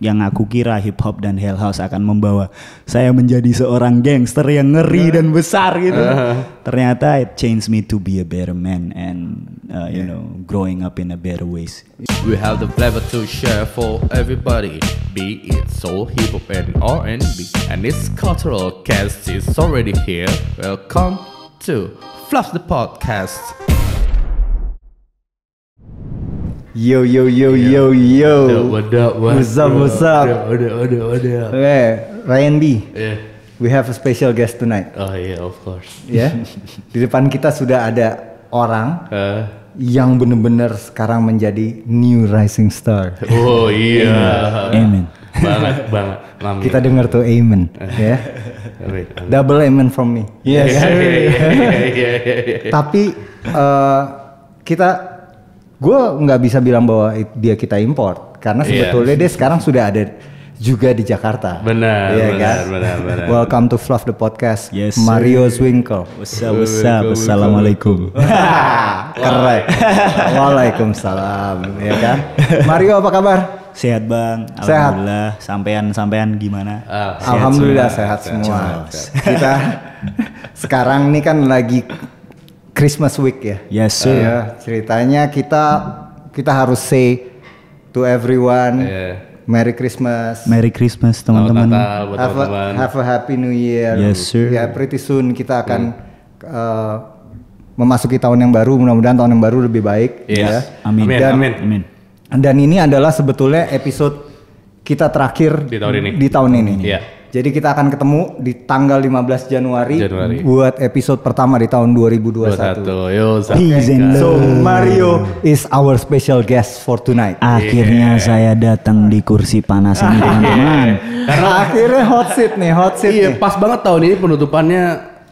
yang aku kira hip hop dan hell house akan membawa saya menjadi seorang gangster yang ngeri dan besar gitu. Ternyata it changed me to be a better man and uh, you know growing up in a better ways. We have the flavor to share for everybody, be it soul, hip hop, and R&B. And this cultural cast is already here. Welcome to Fluff the Podcast. Yo yo yo yo yo. What up, what What's up, what's up? What up, what up, what up? Okay, Ryan B. Yeah. We have a special guest tonight. Oh yeah, of course. Ya. Di depan kita sudah ada orang Uh, yang benar-benar sekarang menjadi new rising star. oh iya. Amen. banget, banget. Amin. Kita dengar tuh amen, ya. Amin, amin. Double amen from me. Yes. Iya, iya, iya. Tapi eh, kita, gue nggak bisa bilang bahwa it- dia kita import karena Iya. sebetulnya dia sekarang sudah ada juga di Jakarta. Benar, Iya benar, kan? benar, benar. Welcome to Fluff the Podcast. Yes, Mario Zwinkel. What's up, what's up? Assalamualaikum. Keren. Waalaikumsalam, ya kan? Mario apa kabar? Sehat bang, Sehat. alhamdulillah. Sampean sampean gimana? Ah, Alhamdulillah sehat, semua. Kita sekarang ini kan lagi Christmas week ya. Yes sir. Ya, ceritanya kita kita harus say to everyone Iya. Merry Christmas. Merry Christmas teman-teman. Have, a, have a happy new year. Yes, sir. Ya, pretty soon kita akan uh, memasuki tahun yang baru. Mudah-mudahan tahun yang baru lebih baik. Yes. Ya. Amin. Amin, Dan- amin. Amin. Dan ini adalah sebetulnya episode kita terakhir Di tahun ini. Di tahun ini. Iya. Jadi kita akan ketemu di tanggal 15 Januari, Januari. buat episode pertama di tahun 2021. 21. Yo, Peace and So. Mario is our special guest for tonight. Akhirnya saya datang di kursi panas ini teman-teman. Karena akhirnya hot seat nih, hot seat Iya, nih. pas banget tahun ini penutupannya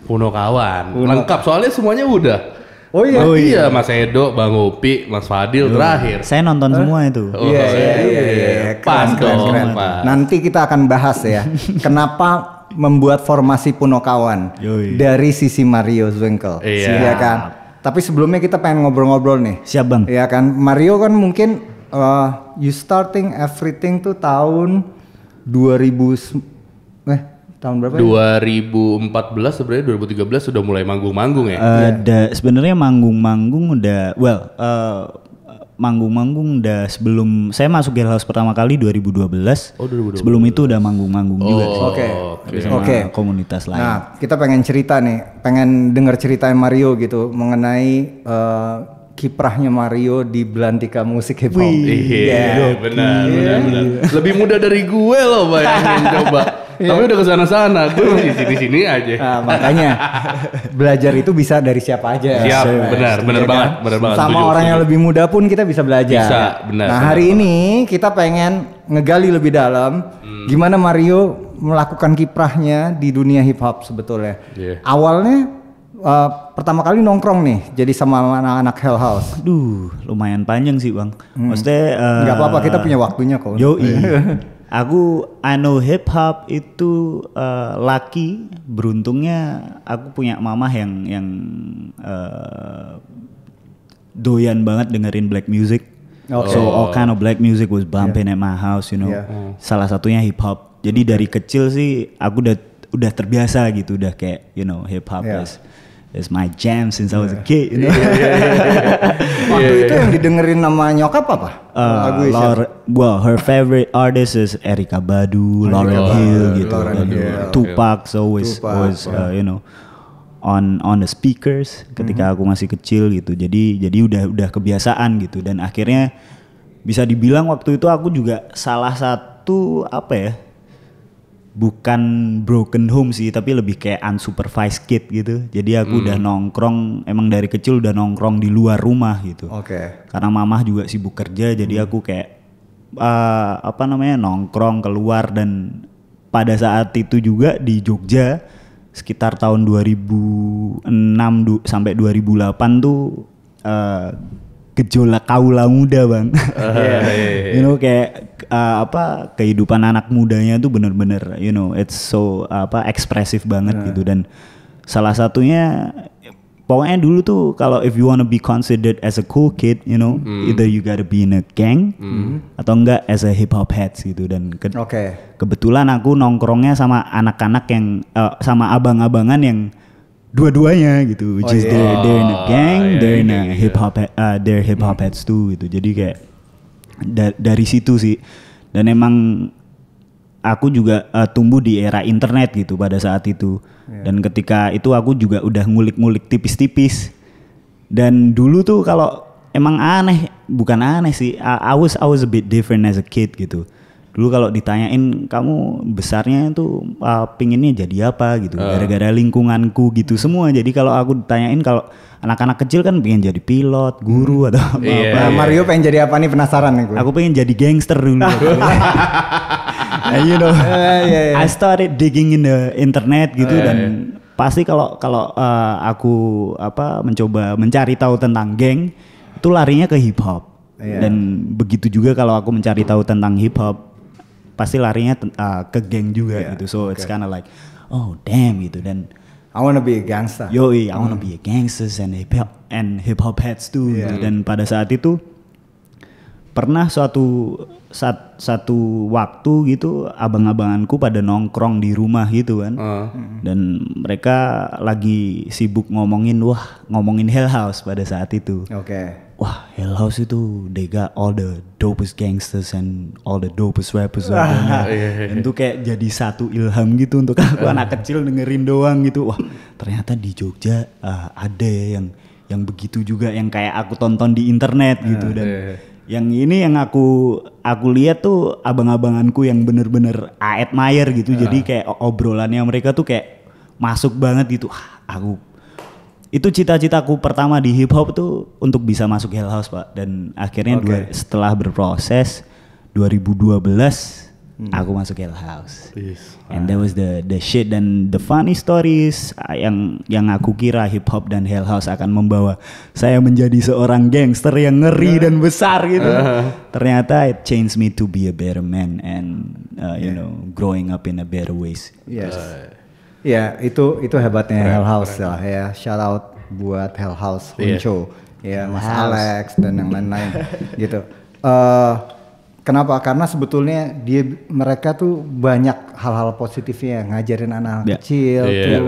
Puno Kawan. Lengkap soalnya semuanya udah. Oh iya. Oh iya, Mas Edo, Bang Upi, Mas Fadil terakhir. Saya nonton semua itu. Oh, Iya, iya, iya, iya. Pas Keren, keren, dong, keren. pas. Nanti kita akan bahas ya, kenapa membuat formasi Punokawan Yoi. dari sisi Mario Zwinkel. Iya. kan? Tapi sebelumnya kita pengen ngobrol-ngobrol nih. Siap bang. Iya kan, Mario kan mungkin uh, you starting everything tuh tahun 2000 se- eh tahun berapa? ya? 2014 sebenarnya 2013 sudah mulai manggung-manggung ya. Ada sebenarnya manggung-manggung udah well eh, manggung-manggung udah sebelum saya masuk Girl House pertama kali 2012. Oh, 2012. Sebelum itu udah manggung-manggung juga sih. Oke. oke. Oke. komunitas lain. Nah, kita pengen cerita nih, pengen dengar cerita Mario gitu mengenai uh, kiprahnya Mario di Belantika musik hip hop. Iya, benar, benar, benar. Lebih muda dari gue loh bayangin coba. Tapi udah ke sana-sana, gue masih sini-sini aja. Nah, makanya belajar itu bisa dari siapa aja. Siap, Iya benar, kan? benar banget, benar banget, Sama setuju, orang yang lebih muda pun kita bisa belajar. Bisa, benar, Nah, benar hari ini kita pengen ngegali lebih dalam Hmm. gimana Mario melakukan kiprahnya di dunia hip hop sebetulnya. Iya. Awalnya uh, pertama kali nongkrong nih, jadi sama anak-anak Hell House. Aduh, lumayan panjang sih bang. Maksudnya eh, Nggak apa-apa, kita punya waktunya kok. Yoi. aku I know hip hop itu eh, laki. Beruntungnya aku punya mamah yang yang eh, doyan banget dengerin black music. Oke. So all kind of black music was bumping at my house, you know. Yeah. Salah satunya hip hop. Jadi dari kecil sih aku udah udah terbiasa gitu, udah kayak you know hip hop Yeah. is is my jam since I was a kid, you know. Waktu itu yang didengerin nama nyokap apa? Uh, Lagu siapa? Laure- well, her favorite artist is Erika Badu, Lauryn Hill gitu. Lauryn Dan Hill. Tupac's always Tupac, always uh, you know on on the speakers ketika aku masih kecil gitu. Jadi jadi udah udah kebiasaan gitu dan akhirnya bisa dibilang waktu itu aku juga salah satu apa ya? Bukan broken home sih tapi lebih kayak unsupervised kid gitu. Jadi aku udah nongkrong emang dari kecil udah nongkrong di luar rumah gitu. Oke. karena mamah juga sibuk kerja jadi aku kayak eh, apa namanya nongkrong keluar. Dan pada saat itu juga di Jogja sekitar tahun 2006 du- sampai 2008 tuh eh, gejolak kaula muda bang. You know kayak eh, apa kehidupan anak mudanya tuh bener-bener you know it's so apa ekspresif banget gitu. Dan salah satunya pokoknya dulu tuh kalau if you wanna be considered as a cool kid, you know, either you gotta be in a gang atau enggak as a hip hop heads gitu. Dan ke- Oke. kebetulan aku nongkrongnya sama anak-anak yang eh, sama abang-abangan yang dua-duanya gitu which Oh, is iya. they're, they're in a Oh, gang iya, they're in iya, a iya. hip hop uh, they're hip hop heads too gitu. Jadi kayak da- dari situ sih. Dan emang aku juga uh, tumbuh di era internet gitu pada saat itu. Dan ketika itu aku juga udah ngulik-ngulik tipis-tipis. Dan dulu tuh kalau emang aneh bukan aneh sih I, I was I was a bit different as a kid gitu dulu kalau ditanyain kamu besarnya itu uh, pinginnya jadi apa? gitu. Gara-gara lingkunganku gitu semua. Jadi kalau aku ditanyain kalau anak-anak kecil kan pengen jadi pilot guru atau apa, Iya, Nah, Mario pengen jadi apa nih? Penasaran nih gue. aku pengen jadi gangster dulu. Nah, you know. Eh, iya, iya. I started digging in the internet gitu dan pasti kalau kalau uh, aku apa mencoba mencari tahu tentang geng itu larinya ke hip hop. Iya. dan begitu juga kalau aku mencari tahu tentang hip hop pasti larinya uh, ke geng juga Iya, gitu so it's kind of like oh damn gitu dan I wanna be a gangster. Yoi, I wanna be a gangsters and hip hop and hip hop heads too. Iya. gitu. Dan pada saat itu pernah suatu saat satu waktu gitu abang-abanganku pada nongkrong di rumah gitu kan. Uh, Dan mereka lagi sibuk ngomongin wah ngomongin Hell House pada saat itu. Oke. Wah, Hell House itu they got all the dopest gangsters and all the dopest rappers out there. Dan itu kayak jadi satu ilham gitu untuk aku anak kecil dengerin doang gitu. Wah, ternyata di Jogja ah, ada ya yang yang begitu juga yang kayak aku tonton di internet gitu dan yang ini yang aku aku lihat tuh abang-abanganku yang bener-bener I admire gitu. Jadi kayak obrolannya mereka tuh kayak masuk banget gitu. Wah, aku itu cita-citaku pertama di hip hop tuh untuk bisa masuk Hell House pak. Dan akhirnya Oke. dua- setelah berproses 2012 aku masuk Hell House. Yes. and that was the the shit dan the funny stories ah, yang yang aku kira hip hop dan Hell House akan membawa saya menjadi seorang gangster yang ngeri dan besar gitu. Ternyata it changed me to be a better man and uh, you know growing up in a better ways. Yes. Ya itu itu hebatnya Hell House lah ya. Shout out buat Hell House Iya. Honcho, ya Mas House. Alex dan yang lain-lain gitu. Eh kenapa? Karena sebetulnya dia mereka tuh banyak hal-hal positifnya ngajarin anak Ya. kecil Iya, tuh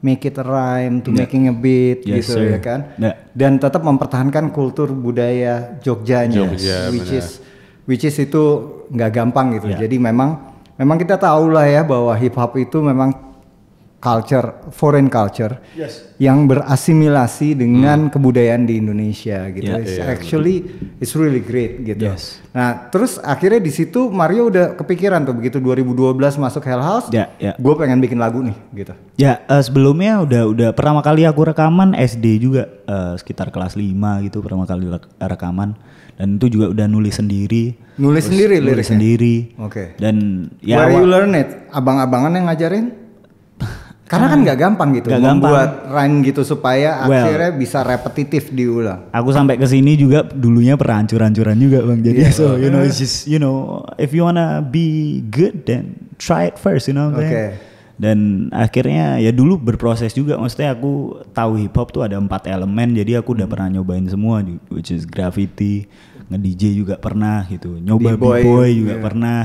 make it a rhyme, to Ya. making a beat Yes, gitu sir. ya kan. Ya. Dan tetap mempertahankan kultur budaya Jogjanya, Jogja, which benar. is which is itu nggak gampang gitu. Ya. Jadi memang memang kita tahu lah ya bahwa hip hop itu memang culture foreign culture yang berasimilasi dengan kebudayaan di Indonesia gitu. Ya. It's Iya, actually it's really great gitu. Yes. Nah, terus akhirnya di situ Mario udah kepikiran tuh begitu 2012 masuk Hell House. Ya, ya. Gue pengen bikin lagu nih gitu. Ya eh, sebelumnya udah udah pertama kali aku rekaman SD juga eh, sekitar kelas 5 gitu pertama kali rekaman dan itu juga udah nulis sendiri. Nulis sendiri nulis liriknya? sendiri. Oke. Dan ya Where you learn it? Abang-abangan yang ngajarin? Karena kan nggak gampang gitu gampang. membuat rhyme gitu supaya Well. akhirnya bisa repetitif diulang. aku sampai ke sini juga dulunya pernah hancur-hancuran juga bang. Jadi Iya. so you know it's just you know if you wanna be good then try it first you know. Oke. Dan akhirnya ya dulu berproses juga. Maksudnya aku tahu hip hop tuh ada empat elemen. Jadi aku Hmm. udah pernah nyobain semua, which is graffiti, nge DJ juga pernah gitu. Nyoba B-boy, b-boy juga iya. pernah.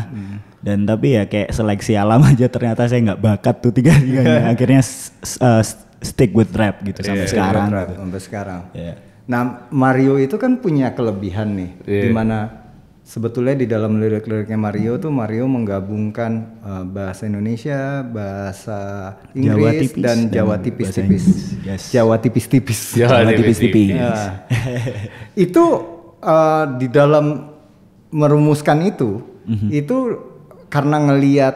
Dan tapi ya kayak seleksi alam aja ternyata saya nggak bakat tuh tiga tiganya. akhirnya uh, stick with rap gitu sampai Iya, sekarang. Rap gitu. sampai sekarang. Ya. Nah, Mario itu kan punya kelebihan nih, Iya. di mana sebetulnya di dalam lirik-liriknya Mario tuh Mario menggabungkan uh, bahasa Indonesia, bahasa Jawa Inggris tipis dan Jawa tipis-tipis. Inggris. Yes. Jawa tipis-tipis. Jawa Jawa tipis-tipis. tipis-tipis. Ya. itu uh, di dalam merumuskan itu, Mhm. itu karena ngeliat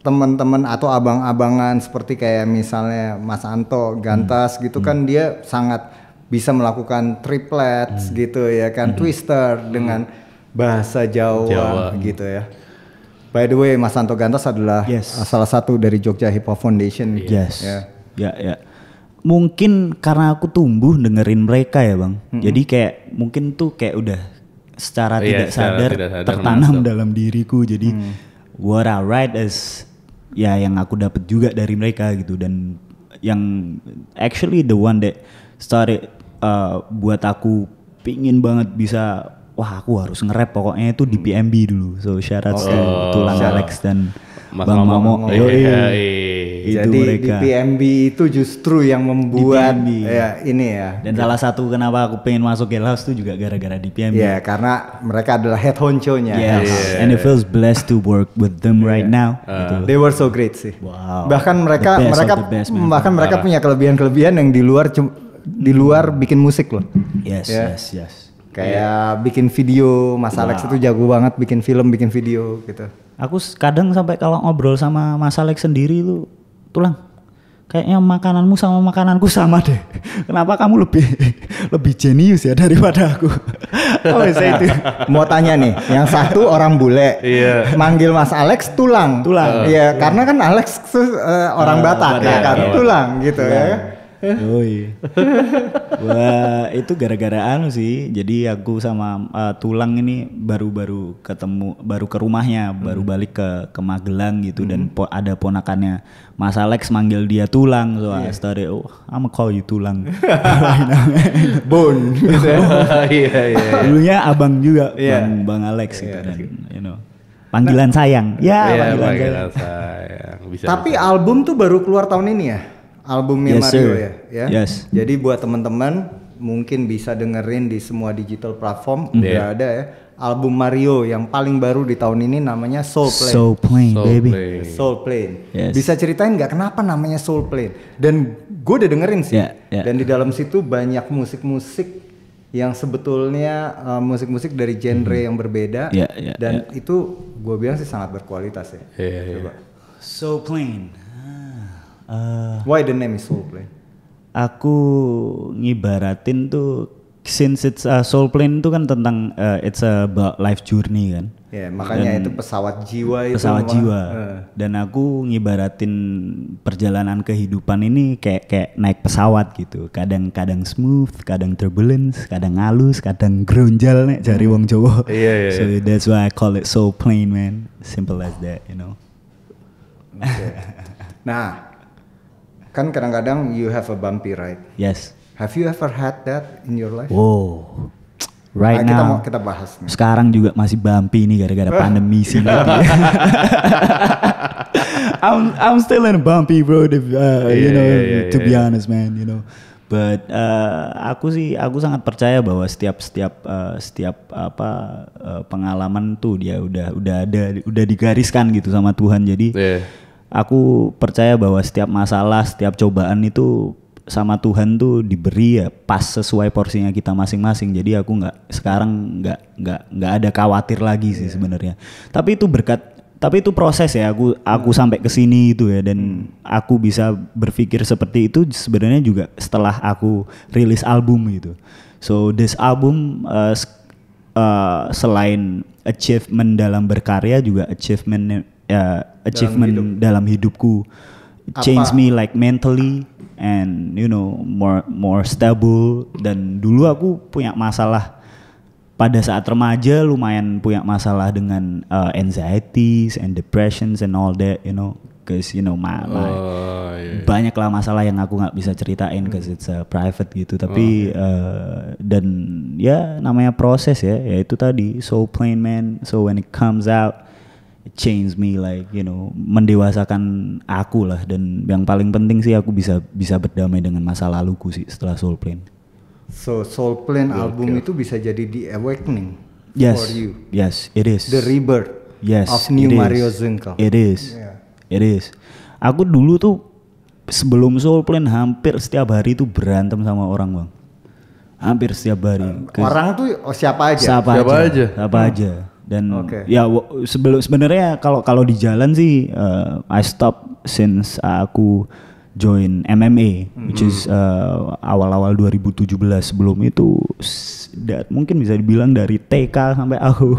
teman-teman atau abang-abangan seperti kayak misalnya Mas Anto Gantas Mhm. gitu kan dia sangat bisa melakukan triplets Mhm. gitu ya kan, twister dengan bahasa Jawa, Jawa. gitu ya. By the way, Mas Anto Gantas adalah Yes. salah satu dari Jogja Hip Hop Foundation. Yes. Ya. Ya, ya. Mungkin karena aku tumbuh dengerin mereka ya, Bang. Jadi kayak mungkin tuh kayak udah secara Iya, tidak secara sadar tidak sadar tertanam masuk. dalam diriku. Jadi what I write is ya yang aku dapat juga dari mereka gitu dan yang actually the one that started uh, buat aku pingin banget bisa wah aku harus nge-rap pokoknya itu di PMB dulu so shout out to Tulang Alex dan Mas Bang Mamo. Mamo Iya, Yoi. iya. itu Jadi di mereka PMB itu justru yang membuat ya ini ya. dan salah satu kenapa aku pengen masuk Gale House itu juga gara-gara di PMB Ya karena mereka adalah head honcho-nya. Yes, and it feels blessed to work with them right now. gitu. They were so great sih. Wow. Bahkan mereka The best mereka of the best, man. bahkan mereka punya kelebihan-kelebihan yang di luar di luar bikin musik loh. Yes, Ya. yes, yes. Kayak bikin video, Mas Alex itu jago banget bikin film, bikin video gitu. Aku kadang sampai kalau ngobrol sama Mas Alex sendiri lu tulang kayaknya makananmu sama makananku sama deh. Kenapa kamu lebih lebih jenius ya daripada aku? oh, saya itu. Mau tanya nih, yang satu orang bule, Iya. manggil Mas Alex tulang. Tulang. Iya, karena kan Alex tuh eh, orang Batak ya kan, tulang gitu ya. Yoi. Wah, itu gara-gara anu sih. Jadi aku sama uh, Tulang ini baru-baru ketemu, baru ke rumahnya, baru balik ke ke Magelang gitu dan po- ada ponakannya Mas Alex manggil dia Tulang. So I started, oh, I'm call you Tulang. Bone. gitu ya. Iya, iya. Dulunya abang juga, Iya. Bang, Bang Alex gitu dan you know. Panggilan sayang. Ya, Iya, panggilan sayang. panggilan sayang. Bisa. Tapi album tuh baru keluar tahun ini ya? Albumnya Yes, Mario sir. ya? ya? Yes. Jadi buat teman-teman mungkin bisa dengerin di semua digital platform udah Iya. ada ya. Album Mario yang paling baru di tahun ini namanya Soul Plane. So plain, So baby. play. Soul Plane. Yes. Bisa ceritain nggak kenapa namanya Soul Plane? Dan gue udah dengerin sih. Yeah, yeah. Dan di dalam situ banyak musik-musik yang sebetulnya uh, musik-musik dari genre yang berbeda. Yeah, yeah, dan itu gue bilang sih sangat berkualitas ya. Iya, iya. Coba. So plain. Eh, Why the name is Soul Plane? aku ngibaratin tuh since it's a soul plane itu kan tentang uh, it's about life journey kan. Ya, makanya itu pesawat jiwa itu. pesawat mah, jiwa. eh. dan aku ngibaratin perjalanan kehidupan ini kayak kayak naik pesawat gitu. Kadang-kadang smooth kadang turbulence kadang halus kadang gronjal nek jari wong Jawa. Iya, iya, so that's why I call it soul plane man. Simple as that you know. Nah, kan kadang-kadang you have a bumpy ride. yes Have you ever had that in your life? wow right Nah, kita now mau kita bahas nih. Sekarang juga masih bumpy nih gara-gara pandemi sih. I'm I'm still in a bumpy road if uh, you Iya, know iya, iya, to be iya. honest man, you know. But uh, aku sih aku sangat percaya bahwa setiap setiap uh, setiap apa uh, pengalaman tuh dia udah udah ada udah digariskan gitu sama Tuhan. Jadi Iya. Aku percaya bahwa setiap masalah, setiap cobaan itu sama Tuhan tuh diberi ya pas sesuai porsinya kita masing-masing. Jadi aku nggak sekarang nggak nggak nggak ada khawatir lagi sih sebenarnya. Tapi itu berkat tapi itu proses ya aku aku sampai ke sini itu ya dan aku bisa berpikir seperti itu sebenarnya juga setelah aku rilis album gitu. So this album uh, uh, selain achievement dalam berkarya juga achievement uh, achievement dalam, hidupku It changed me like mentally and you know more more stable. Dan dulu aku punya masalah pada saat remaja lumayan punya masalah dengan uh, anxieties and depressions and all that you know cause you know my, my Oh, iya. banyak lah masalah yang aku nggak bisa ceritain cause it's uh, private gitu. Tapi uh, dan ya namanya proses ya ya itu tadi. So plain man. So when it comes out it changed me like you know mendewasakan aku lah dan yang paling penting sih aku bisa bisa berdamai dengan masa laluku sih setelah Soul Plane So Soul Plane album itu bisa jadi the awakening yes for you. yes it is The rebirth Yes, of new. Mario Zunkel. It is. Yeah. It is. Aku dulu tuh sebelum Soul Plane hampir setiap hari tuh berantem sama orang, Bang. Hampir setiap hari. Orang tuh oh, siapa aja? siapa, Siapa aja, aja? Siapa aja. Dan Oke. ya sebelum sebenarnya kalau kalau di jalan sih uh, I stop since aku join MMA which is uh, awal-awal 2017 sebelum itu da- mungkin bisa dibilang dari TK sampai aku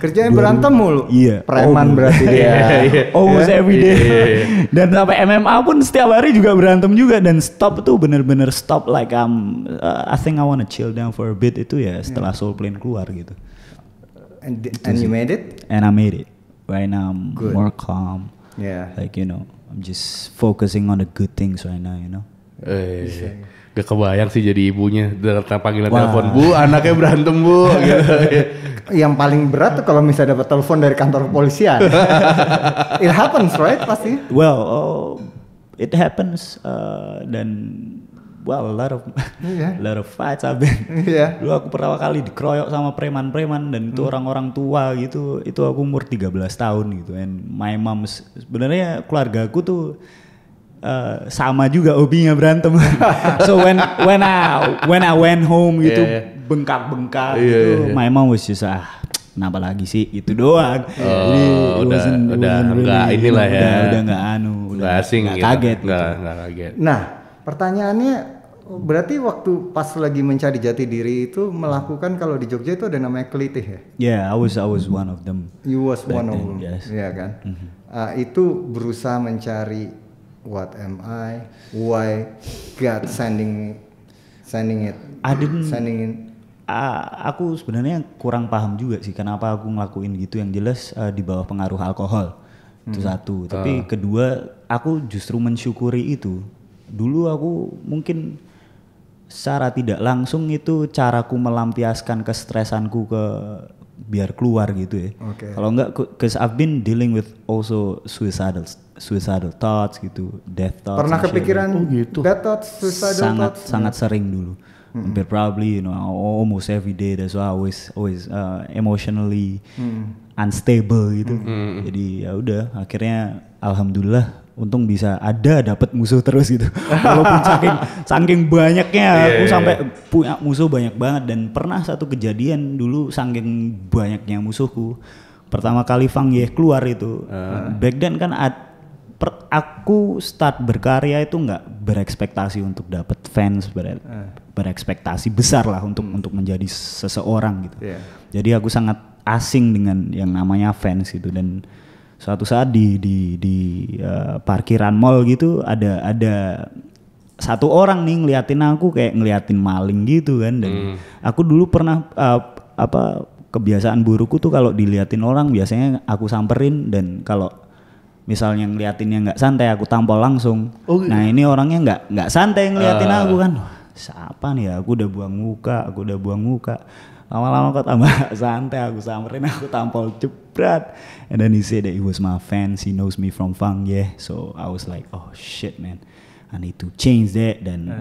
Kerjanya berantem mulu. Iya. Preman Oh, berarti dia. Almost Ya? every day. dan sampai MMA pun setiap hari juga berantem juga dan stop tuh bener-bener stop like um uh, I think I wanna chill down for a bit itu ya setelah Soul Plane keluar gitu. And, and you made it? And I made it. Right now I'm Good. more calm. Yeah. Like you know, I'm just focusing on the good things right now, you know. Eh, Gak kebayang sih jadi ibunya dengan panggilan Wah. telepon bu anaknya berantem bu gitu. Yang paling berat tuh kalau misalnya dapat telepon dari kantor kepolisian. It happens, right? Pasti. Well, oh, it happens uh, dan well a lot of Iya. a lot of fights I've been. Iya. Dulu aku pertama kali dikeroyok sama preman-preman dan itu orang-orang tua gitu. Itu aku umur 13 tahun gitu. And my mom sebenarnya keluarga aku tuh uh, sama juga hobinya berantem. so when when I when I went home gitu Iya, iya. bengkak-bengkak Iya, gitu, iya. my mom was just ah kenapa lagi sih itu doang. Jadi Oh, udah- wasn't- udah wasn't nggak really- inilah ya. Udah, udah nggak anu, udah Nggak asing nggak gitu. kaget. Nggak gitu. nggak kaget. Nah, pertanyaannya berarti waktu pas lagi mencari jati diri itu melakukan kalau di Jogja itu ada namanya kelitih ya? Yeah, I was I was one of them. You was Back one of then, them, yes. Iya kan? Ah, itu berusaha mencari what am I, why God sending sending it, I didn't- sending it. Ah, aku sebenarnya kurang paham juga sih kenapa aku ngelakuin gitu yang jelas ah, di bawah pengaruh alkohol itu satu tapi kedua aku justru mensyukuri itu dulu aku mungkin secara tidak langsung itu caraku melampiaskan kestresanku ke biar keluar gitu ya. Oke. kalau enggak cause I've been dealing with also suicidal suicidal thoughts gitu death thoughts Pernah kepikiran Oh, gitu. bad thoughts, suicidal sangat thoughts? sangat sering dulu. Hampir probably you know almost every day that's why I always always uh, emotionally unstable gitu. Jadi ya udah akhirnya alhamdulillah untung bisa ada dapat musuh terus gitu. Walaupun saking saking banyaknya aku sampai punya musuh banyak banget. Dan pernah satu kejadian dulu saking banyaknya musuhku. Pertama kali Fang Ye keluar itu back then kan ad- per- aku start berkarya itu nggak berekspektasi untuk dapat fans ber- berekspektasi besar lah untuk untuk menjadi seseorang gitu. Iya. jadi aku sangat asing dengan yang namanya fans gitu. Dan suatu saat di di di uh, parkiran mall gitu ada ada satu orang nih ngeliatin aku kayak ngeliatin maling gitu kan. Dan aku dulu pernah uh, apa kebiasaan burukku tuh kalau diliatin orang biasanya aku samperin. Dan kalau misalnya ngeliatinnya nggak santai aku tampol langsung. Nah ini orangnya nggak nggak santai ngeliatin aku kan. Wah, siapa nih ya? Aku udah buang muka aku udah buang muka lama-lama kok tambah santai aku samperin aku tampol jebret and then he said that he was my fans he knows me from Fang yeah so I was like oh shit man I need to change that dan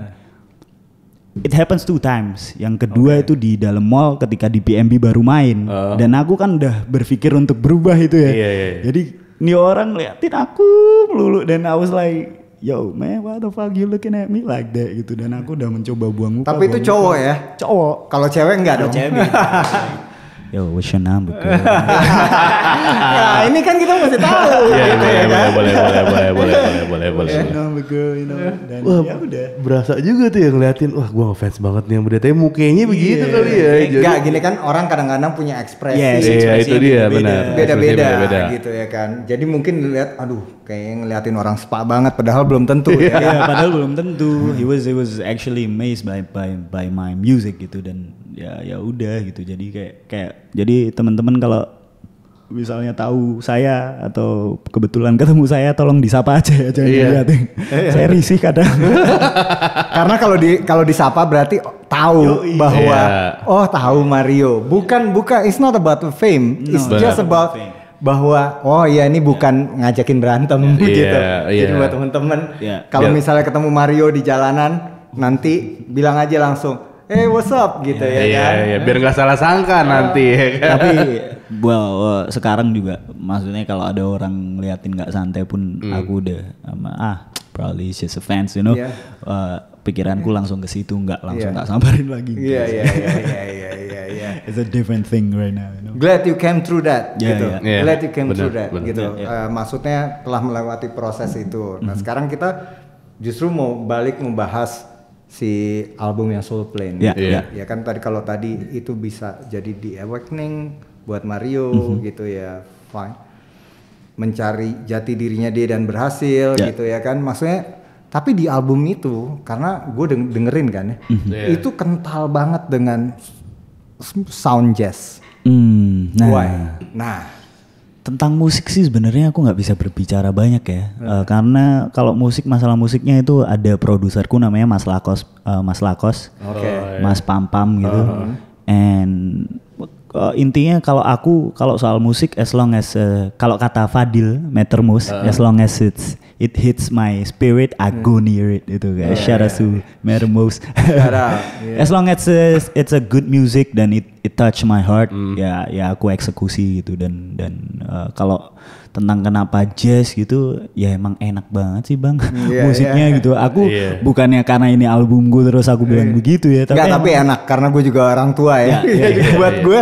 It happens two times. Yang kedua itu di dalam mall ketika di PMB baru main. Dan aku kan udah berpikir untuk berubah itu ya. Iya, iya, iya. Jadi ini orang liatin aku melulu dan I was like, yo man, what the fuck you looking at me like that gitu. Dan aku udah mencoba buang muka. Tapi itu cowok muka. ya? Cowok. Kalau cewek enggak dong? Cewek. yo, what's your number? girl? ya, ini kan kita masih tahu. Iya, gitu boleh, ya kan? boleh, boleh, boleh, boleh, boleh, boleh, boleh, boleh. number, girl? You know. Dan Wah, ya udah. berasa juga tuh ya ngeliatin, wah gua ngefans banget nih yang beda. Tapi mukanya begitu kali ya. Jadi, Enggak, gini kan orang kadang-kadang punya ekspresi. Yes, Iya, ekspresinya itu dia, benar. beda-beda gitu ya kan. Jadi mungkin lihat, aduh, kayak ngeliatin orang spa banget, padahal belum tentu ya. ya padahal belum tentu he was he was actually amazed by by by my music gitu dan ya ya udah gitu jadi kayak kayak jadi teman-teman kalau misalnya tahu saya atau kebetulan ketemu saya tolong disapa aja ya jangan Iya. diliatin. saya risih kadang Karena kalau di kalau disapa berarti tahu Yoi. bahwa Iya. oh tahu Mario. Bukan bukan it's not about fame. It's No, just not about fame. bahwa oh ya ini bukan ngajakin berantem Iya, gitu. iya. Jadi buat temen-temen Iya. kalau Iya. misalnya ketemu Mario di jalanan nanti bilang aja langsung, "Eh, what's up?" gitu ya Iya, kan. iya, biar nggak salah sangka nanti. ya kan? tapi well uh, sekarang juga maksudnya kalau ada orang ngeliatin nggak santai pun Hmm. aku udah ama, ah probably it's just a fans you know Iya. Uh, pikiranku langsung ke situ nggak langsung Iya. tak samperin lagi Iya, iya, iya, iya, iya, iya, iya. it's a different thing right now you know Glad you came through that Iya, gitu. iya. Iya, Glad you came benar, through that benar. gitu. Iya, iya. Eh, maksudnya telah melewati proses itu. Nah, sekarang kita justru mau balik membahas si album yang Soul Plane. Iya, iya. Ya kan tadi kalau tadi itu bisa jadi the awakening buat Mario Mhm. gitu ya. Fine. Mencari jati dirinya dia dan berhasil Iya. gitu ya kan. Maksudnya tapi di album itu karena gue dengerin kan ya. Mhm. Iya. Itu kental banget dengan sound jazz. Hmm, nah Why? Nah, tentang musik sih sebenarnya aku nggak bisa berbicara banyak ya, Eh, karena kalau musik masalah musiknya itu ada produserku namanya Mas Lakos, eh, Mas Lakos, Oke. Mas Pam Pam gitu, and eh, intinya kalau aku kalau soal musik as long as eh, kalau kata Fadil Metermus, as long as it's it hits my spirit, I go near it itu guys. Shout out to Metermus. out, As long as it's, it's a good music dan it it touch my heart, ya ya aku eksekusi gitu dan dan uh, kalau tentang kenapa jazz gitu, ya emang enak banget sih bang Iya, musiknya iya. gitu. Aku Iya. bukannya karena ini albumku terus aku bilang begitu ya, tapi, Enggak, tapi emang- enak karena gue juga orang tua ya. Ya, Jadi buat gue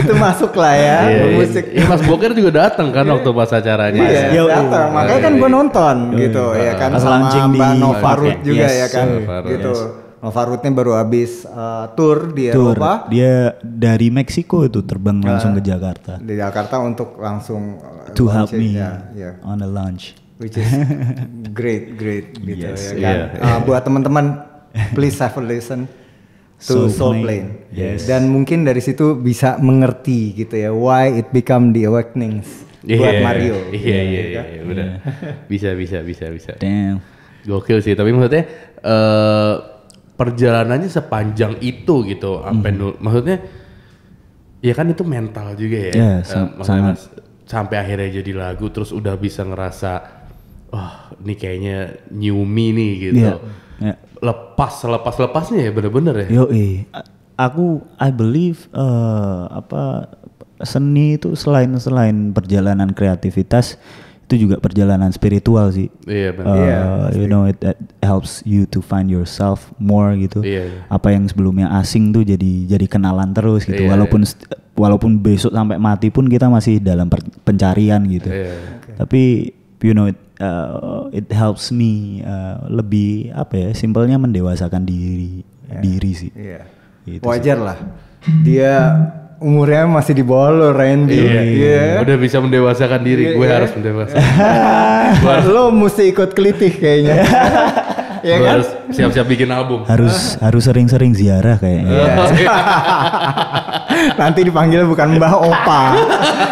itu masuk lah ya Iya, iya. musik. Iya, Mas Boker juga datang kan waktu pas acaranya. Iya, Yo, datang. iya. Makanya kan gue nonton Yo, gitu iya. ya kan Pas sama di Mbak Nova Park Ruth ya? juga Yes, ya kan. Ruth, gitu. yes. Nova Ruth-nya baru habis uh, tour di Tour. Eropa Dia dari Meksiko itu terbang langsung ke Jakarta di Jakarta untuk langsung uh, to help me ya, ya. on the launch. which is great great gitu Yes, ya kan. iya. Uh, buat teman-teman please have a listen to Soul Soul Plane. Plane. Yes. Dan mungkin dari situ bisa mengerti gitu ya why it become the awakenings buat Iya, Mario. Iya iya iya, kan? iya, benar. Bisa bisa bisa bisa. Damn. Gokil sih, tapi maksudnya eh perjalanannya sepanjang itu gitu, sampai Hmm. maksudnya ya kan itu mental juga ya. Ya, Eh, sam- maksudnya sangat. Mas, sampai akhirnya jadi lagu terus udah bisa ngerasa wah, ini kayaknya new me nih gitu. Iya. Ya. Lepas lepas lepasnya ya bener-bener ya. Yo, aku I believe eh, apa seni itu selain selain perjalanan kreativitas itu juga perjalanan spiritual sih. Iya Eh, benar. Iya, you know it, it helps you to find yourself more gitu. Iya, iya. Apa yang sebelumnya asing tuh jadi jadi kenalan terus gitu. Iya, walaupun st- walaupun besok sampai mati pun kita masih dalam per- pencarian gitu. Iya. Tapi you know it, uh, it helps me uh, lebih apa ya simpelnya mendewasakan diri diri sih. Iya. Gitu Wajar lah. Dia umurnya masih di bawah lo Randy. Iya, Iya. Udah bisa mendewasakan diri, Iya, gue iya. harus mendewasakan. lo mesti ikut kelitih kayaknya. Iya Gue kan? harus siap-siap bikin album. harus harus sering-sering ziarah kayaknya. Iya. Nanti dipanggil bukan Mbah Opa.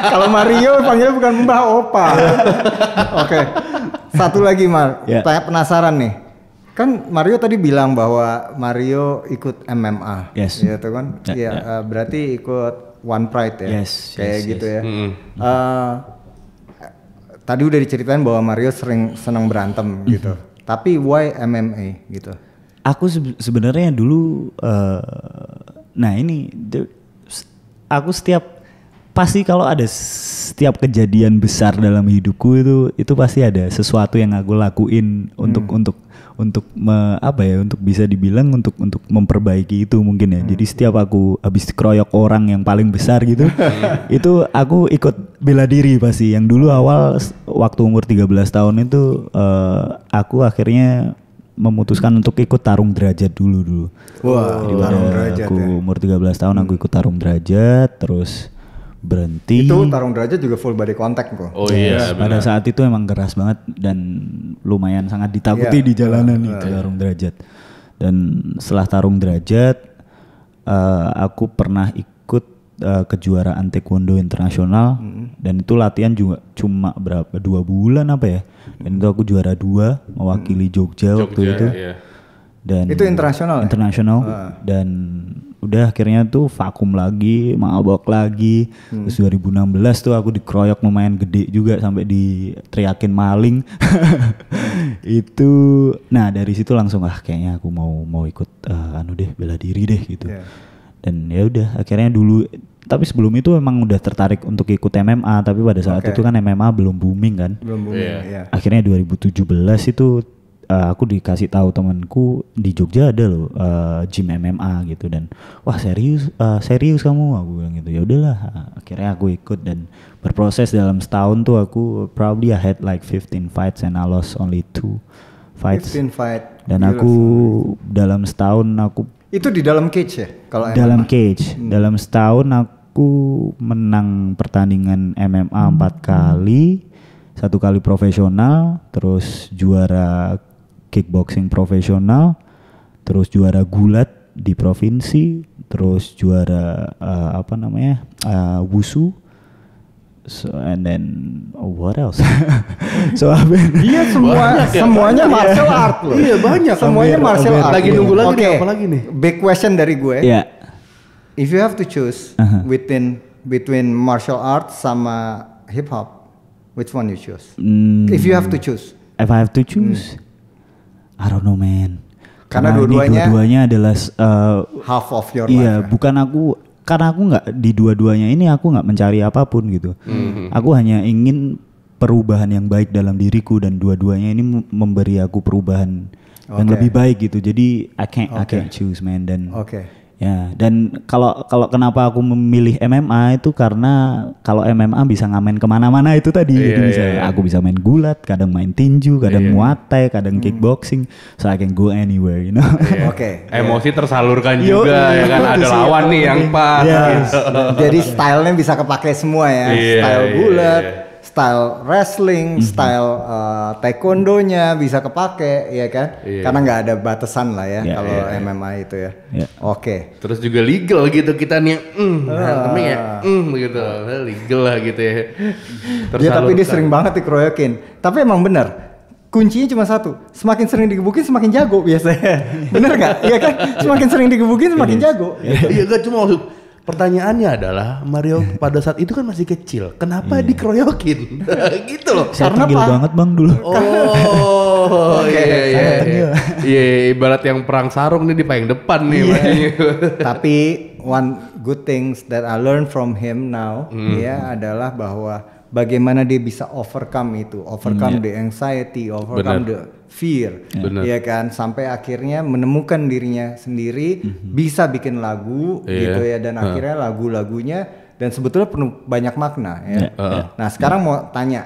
Kalau Mario dipanggil bukan Mbah Opa. Oke. Satu lagi Mar, Ya. saya penasaran nih. Kan Mario tadi bilang bahwa Mario ikut MMA. Yes. Gitu kan? Ya, Iya, ya. eh, berarti ikut One Pride ya. Yes, Kayak yes, gitu yes. ya. Mm-mm. Eh, tadi udah diceritain bahwa Mario sering senang berantem gitu. Tapi why MMA gitu? Aku sebe- sebenarnya dulu eh, nah ini aku setiap pasti kalau ada setiap kejadian besar dalam hidupku itu itu pasti ada sesuatu yang aku lakuin untuk untuk untuk me- apa ya untuk bisa dibilang untuk untuk memperbaiki itu mungkin ya. Jadi setiap aku habis dikeroyok orang yang paling besar gitu itu aku ikut bela diri pasti. Yang dulu awal waktu umur 13 tahun itu eh, aku akhirnya memutuskan untuk ikut tarung derajat dulu dulu. Wah, Jadi tarung derajat aku ya. umur 13 tahun aku ikut tarung derajat terus berhenti. Itu tarung derajat juga full body contact kok. Oh iya, Yes, pada saat itu emang keras banget dan lumayan sangat ditakuti Iya. di jalanan itu tarung derajat. Dan setelah tarung derajat, eh, aku pernah ikut eh, kejuaraan taekwondo internasional dan itu latihan juga cuma berapa dua bulan apa ya? Dan itu aku juara dua mewakili Jogja, waktu Jogja, itu. iya. Dan Itu internasional ya? internasional dan udah akhirnya tuh vakum lagi, mabok lagi. Hmm. Terus 2016 tuh aku dikeroyok lumayan gede juga sampai diteriakin maling. itu nah dari situ langsung ah kayaknya aku mau mau ikut eh, anu deh bela diri deh gitu. Iya. Dan ya udah akhirnya dulu tapi sebelum itu emang udah tertarik untuk ikut MMA tapi pada saat Oke. itu kan MMA belum booming kan Belum booming Iya. ya. akhirnya 2017 itu uh, aku dikasih tahu temanku di Jogja ada loh uh, gym MMA gitu dan wah serius uh, serius kamu aku bilang gitu ya udahlah akhirnya aku ikut dan berproses dalam setahun tuh aku probably I had like 15 fights and I lost only two fights 15 fight. dan Gila. aku dalam setahun aku itu di dalam cage ya kalau dalam MMA? cage Hmm. dalam setahun aku menang pertandingan MMA empat kali satu kali profesional terus juara kickboxing profesional terus juara gulat di provinsi terus juara eh, apa namanya eh, wusu So and then oh, what else? so I've been Iya semua semuanya martial art loh. Iya, banyak. Semuanya Hampir- martial hampir. art. Lagi nunggu lagi nih, Oke, apa lagi nih? Big question dari gue. ya If you have to choose Uh-huh. between between martial arts sama hip hop, which one you choose? mm, If you have to choose. if I have to choose, I don't know man. Karena ini dua-duanya- dua-duanya adalah uh, half of your iya life. ya? bukan aku karena aku nggak di dua-duanya ini aku nggak mencari apa pun gitu. Hmm. Aku hanya ingin perubahan yang baik dalam diriku dan dua-duanya ini mem- memberi aku perubahan yang Oke. lebih baik gitu. Jadi I can't I Oke. can't choose man dan Oke. Ya, dan kalau kalau kenapa aku memilih MMA itu karena kalau MMA bisa ngamen ke mana-mana itu tadi. Iya, Jadi bisa iya, iya. aku bisa main gulat, kadang main tinju, kadang Iya. muay thai, Hmm. kadang kickboxing, so I can go anywhere, you know. Oke. Emosi tersalurkan Yo, juga ya kan ada lawan yang nih yang penting. pas. Yes. gitu. Jadi stylenya bisa kepake semua ya. Iya, style iya, bulat, iya. Style wrestling, Mhm. style uh, taekwondonya bisa kepake, ya kan? Iya. Karena nggak ada batasan lah ya Iya, kalau iya, MMA itu ya. Iya. Oke. Terus juga legal gitu kita nih, mm, berantemnya ya, mm, gitu, legal lah gitu ya. Ya tapi dia sering banget dikeroyokin. Tapi emang bener. Kuncinya cuma satu, semakin sering digebukin semakin jago biasanya. Bener nggak? Iya kan? Semakin sering digebukin semakin jago. Iya gak cuma maksud pertanyaannya adalah Mario pada saat itu kan masih kecil, kenapa dikeroyokin? gitu loh. Saya Karena apa? banget bang dulu. Oh, iya iya iya. tenggil. Iya, ibarat yang perang sarung nih di paling depan nih majunya. Tapi one good things that I learned from him now Hmm. ya adalah bahwa bagaimana dia bisa overcome itu, overcome the anxiety, overcome Hmm, Benar. the fear, Benar. ya kan, sampai akhirnya menemukan dirinya sendiri, bisa bikin lagu Iya. gitu ya, dan akhirnya lagu-lagunya dan sebetulnya penuh banyak makna ya. Iya, iya. Nah sekarang mau tanya,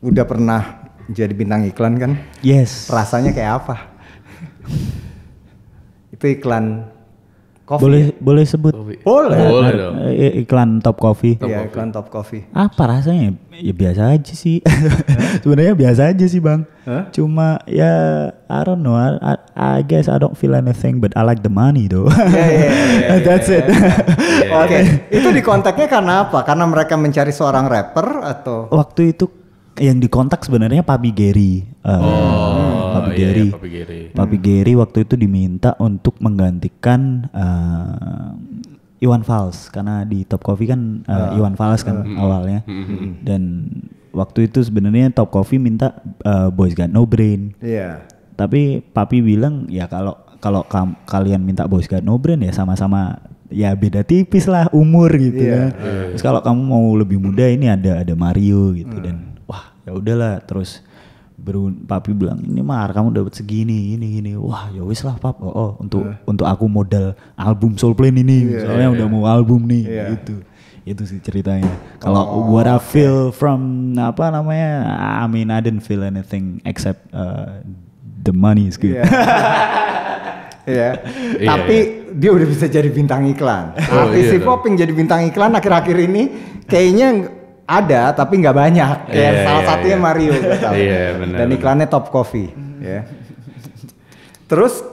udah pernah jadi bintang iklan kan? Yes. Rasanya kayak apa? itu iklan kopi. Boleh boleh sebut. Boleh. Boleh dong. Eh, iklan Top Coffee. Iya, iklan Top Coffee. Apa rasanya? Ya biasa aja sih. Sebenarnya biasa aja sih bang. Hah? Cuma ya I don't know. I, I, I guess I don't feel anything, but I like the money though. Iya, iya, iya, iya, That's it. Oke, itu di kontaknya karena apa? Karena mereka mencari seorang rapper atau Waktu itu yang dikontak sebenarnya Papi Gary. Uh, Papi iya, Gary. Papi Gary. Papi Gary waktu itu diminta untuk menggantikan uh, Iwan Fals karena di Top Coffee kan uh, Iwan Fals kan awalnya. Dan waktu itu sebenarnya Top Coffee minta uh, Boys Got No Brain. Iya. Tapi Papi bilang ya kalau kalau kam- kalian minta Boys Got No Brain ya sama-sama ya beda tipis lah umur gitu Iya. kan. Terus kalau kamu mau lebih muda ini ada ada Mario gitu dan wah ya udahlah terus baru papi bilang ini mar kamu dapat segini ini ini. Wah ya wis lah pap. Oh, oh, untuk untuk aku modal album Soul Plane ini soalnya udah mau album nih Iya. gitu. Itu sih ceritanya. Kalau what I feel from apa namanya I mean I didn't feel anything except uh, the money is good. Iya. Iya. Iya, Tapi dia udah bisa jadi bintang iklan. Oh, Artis iya hip hop yang jadi bintang iklan akhir-akhir ini kayaknya ada tapi nggak banyak. Iya, salah iya, satunya iya. Mario tahu. Iya, benar, Dan iklannya Top Coffee. Ya. Terus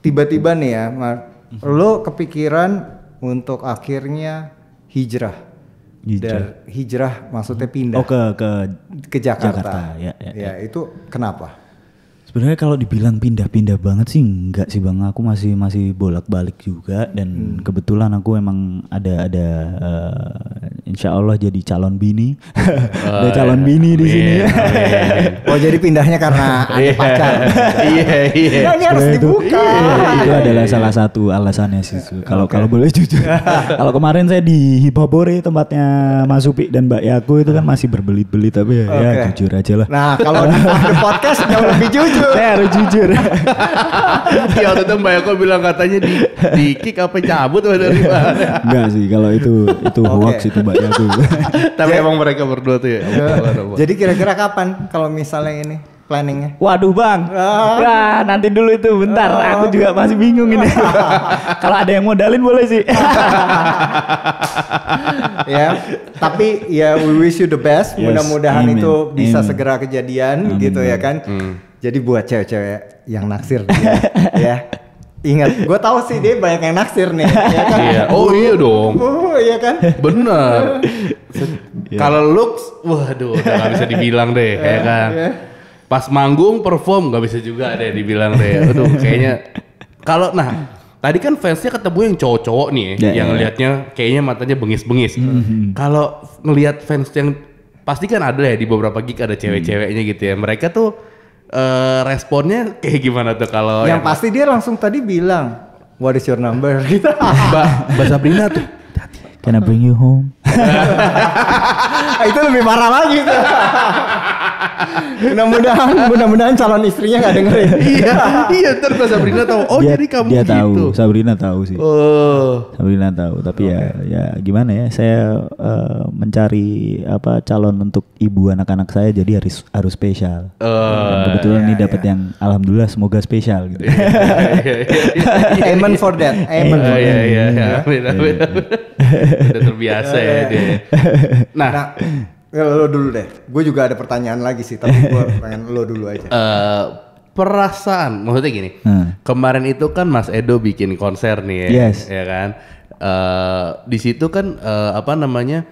tiba-tiba nih ya, Mar, lo kepikiran untuk akhirnya hijrah. Hijrah. Hijrah maksudnya pindah oh ke ke ke Jakarta. Jakarta, ya, ya, Ya, itu kenapa? Sebenarnya kalau dibilang pindah-pindah banget sih enggak sih bang. Aku masih masih bolak-balik juga dan Hmm. kebetulan aku emang ada ada eh, insya Allah jadi calon bini. ada calon bini di sini. Amin. Oh jadi pindahnya karena ada Iya. pacar. Iya, iya. Ya, ini harus itu, dibuka. iya, itu adalah salah satu alasannya sih. Kalau kalau boleh jujur. kalau kemarin saya di Hipobore tempatnya Mas Upi dan Mbak Yaku itu kan masih berbelit-belit tapi ya, ya Oke. jujur aja lah. Nah kalau di podcast jauh lebih jujur. Saya harus jujur. Iya waktu itu Mbak Eko bilang katanya di, di kick apa cabut apa dari mana. Enggak sih kalau itu itu hoax itu Mbak Yaku. Tapi emang mereka berdua tuh ya. Jadi kira-kira kapan kalau misalnya ini planningnya? Waduh bang, Wah, nanti dulu itu bentar, aku juga masih bingung ini. Kalau ada yang modalin boleh sih. ya, tapi ya we wish you the best. Yes, Mudah-mudahan itu bisa amin. segera kejadian Amin, gitu ya kan. Jadi buat cewek-cewek yang naksir dia, ya Ingat, gue tahu sih dia banyak yang naksir nih, ya kan? Iya. Oh iya dong. Oh iya kan? Bener. Kalau looks, waduh, udah gak bisa dibilang deh, ya kan. iya. Pas manggung perform gak bisa juga deh dibilang deh. Aduh, kayaknya kalau nah tadi kan fansnya ketemu yang cowok-cowok nih, Ya, yang ya, ya. liatnya kayaknya matanya bengis-bengis. Kalau ngelihat fans yang pasti kan ada ya di beberapa gig ada cewek-ceweknya gitu ya. Mereka tuh eh, responnya kayak gimana tuh kalau yang pasti dia langsung tadi bilang, what is your number? Gitu. Mbak Mbak Sabrina tuh Can I bring you home? itu lebih parah lagi mudah-mudahan, mudah-mudahan calon istrinya nggak dengerin. iya, iya ntar Mbak Sabrina tahu. Oh dia, jadi kamu dia gitu. tahu, Sabrina tahu sih. Oh. Sabrina tahu, tapi ya ya gimana ya? Saya eh, mencari apa calon untuk ibu anak-anak saya jadi harus harus spesial. Eh, Dan kebetulan ini dapat yang alhamdulillah semoga spesial gitu. Amen for that. Amen Oh for iya that. iya iya. Udah terbiasa ya dia. Nah, Nah, ya lo dulu deh. Gue juga ada pertanyaan lagi sih, tapi gue pengen lo dulu aja. eh, perasaan maksudnya gini. Hmm. Kemarin itu kan Mas Edo bikin konser nih ya, Yes. ya kan. Eh, di situ kan eh, apa namanya?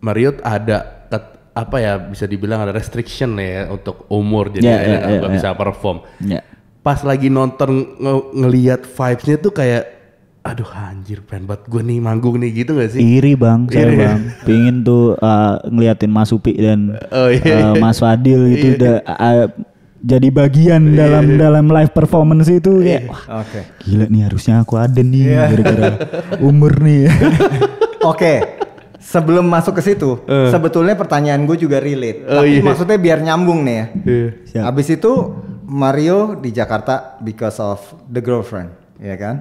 Mariot ada ket- apa ya bisa dibilang ada restriction ya untuk umur jadi akhirnya ya, nggak ya, ya. bisa perform. Ya. pas lagi nonton nge- ngelihat vibes-nya tuh kayak aduh anjir pengen banget gue nih manggung nih gitu gak sih? Iri bang, saya Iri. bang, pingin tuh uh, ngeliatin Mas Upi dan Oh, iya, uh, iya. Mas Fadil itu udah uh, jadi bagian dalam dalam live performance itu kayak wah Oke. gila nih harusnya aku ada nih Iya. gara-gara umur nih. Oke. Sebelum masuk ke situ, sebetulnya pertanyaan gue juga relate. Oh, tapi iya. maksudnya biar nyambung nih ya. Siap. Habis itu Mario di Jakarta because of the girlfriend, ya kan?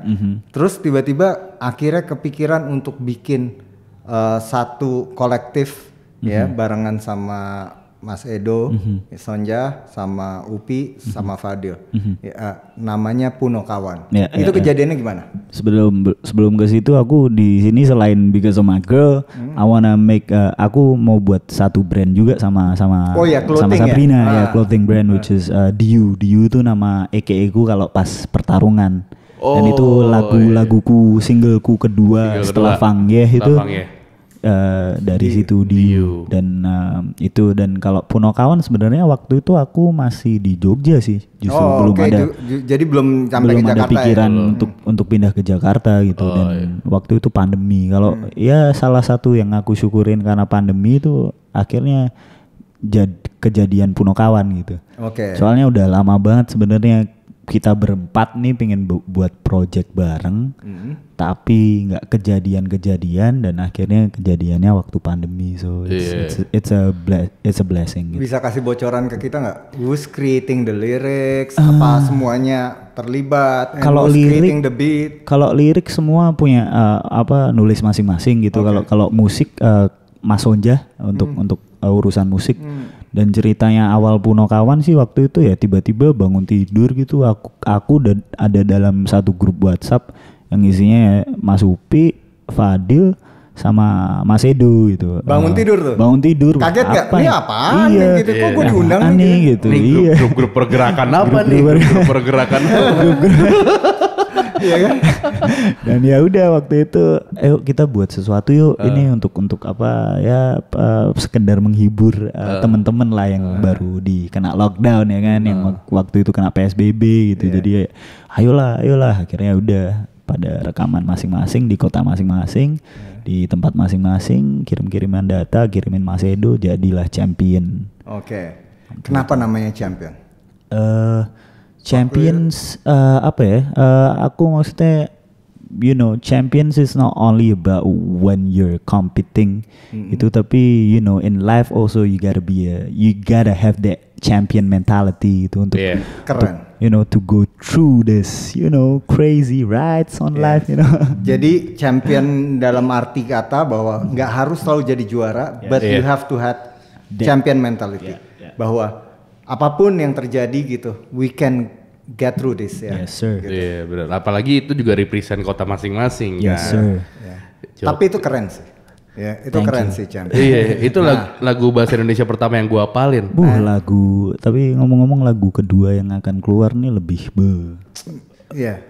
Terus tiba-tiba akhirnya kepikiran untuk bikin uh, satu kolektif ya barengan sama Mas Edo, Sonja, sama Upi, sama Fadil. Ya, uh, namanya Puno Kawan. Ya, itu ya, ya. kejadiannya gimana? sebelum sebelum ke situ aku di sini selain because of my girl, Hmm. I wanna make uh, aku mau buat satu brand juga sama sama Oh ya, sama clothing ya? Sabrina ya, Ah. clothing brand which is uh, Diu. Diu itu nama EKE ku kalau pas pertarungan. Dan itu Oh, lagu-laguku singleku kedua Single setelah kedua. Fang Ye Setelah itu Fang Ye. uh, dari situ Diu dan um, itu dan kalau Punokawan sebenarnya waktu itu aku masih di Jogja sih justru oh, belum oke. ada Ju- ju- jadi belum sampai belum ke ada Jakarta pikiran ya? untuk untuk pindah ke Jakarta gitu Oh, dan iya. waktu itu pandemi kalau Hmm. ya salah satu yang aku syukurin karena pandemi itu akhirnya jad, kejadian Punokawan gitu Oke. soalnya udah lama banget sebenarnya kita berempat nih pengen bu- buat project bareng Hmm. tapi nggak kejadian-kejadian dan akhirnya kejadiannya waktu pandemi so it's Iya. it's, it's a ble- it's a blessing gitu. Bisa kasih bocoran ke kita nggak? Who's creating the lyrics? Ah. apa semuanya terlibat? Kalau who's lirik- creating the beat? Kalau lirik semua punya uh, apa nulis masing-masing gitu. Kalau kalau musik uh, Mas Sonja untuk untuk uh, urusan musik dan ceritanya awal Puno Kawan sih waktu itu ya tiba-tiba bangun tidur gitu aku aku dan ada dalam satu grup WhatsApp yang isinya ya Mas Upi, Fadil sama Mas Edo gitu. Bangun Uh, tidur tuh? Bangun tidur. Kaget nggak? Apa Ini ya? apaan nih gitu? Kok gua Apaan diundang nih gitu? gitu. Nih grup, Iya. grup, grup pergerakan apa nih? Grup- Grup, grup pergerakan apa? Iya kan? dan ya udah waktu itu ayo kita buat sesuatu yuk ini untuk untuk apa ya uh, sekedar menghibur uh, teman-teman lah yang baru di kena lockdown ya kan yang wak- waktu itu kena PSBB gitu. Jadi ya, ayolah ayolah. Akhirnya udah pada rekaman masing-masing di kota masing-masing di tempat masing-masing kirim-kiriman data kirimin Mas Edo jadilah champion. Oke. Kenapa namanya champion? eh champions eh, apa ya? eh, aku maksudnya you know champions is not only about when you're competing itu tapi you know in life also you gotta be a you gotta have that champion mentality itu untuk Iya. Keren. you know to go through this you know crazy rides on life you know Jadi champion dalam arti kata bahwa nggak harus selalu jadi juara, but you Iya. have to have champion mentality. Bahwa apa pun yang terjadi gitu, we can get through this ya. yes sir Iya benar. Apalagi itu juga represent kota masing-masing. yes kan. sir Ya. Jok. Tapi itu keren sih. Ya, itu Thank keren you. sih champion. Iya, itu lag- lagu bahasa Indonesia pertama yang gua apalin. Buh lagu tapi ngomong-ngomong lagu kedua yang akan keluar nih lebih be Iya.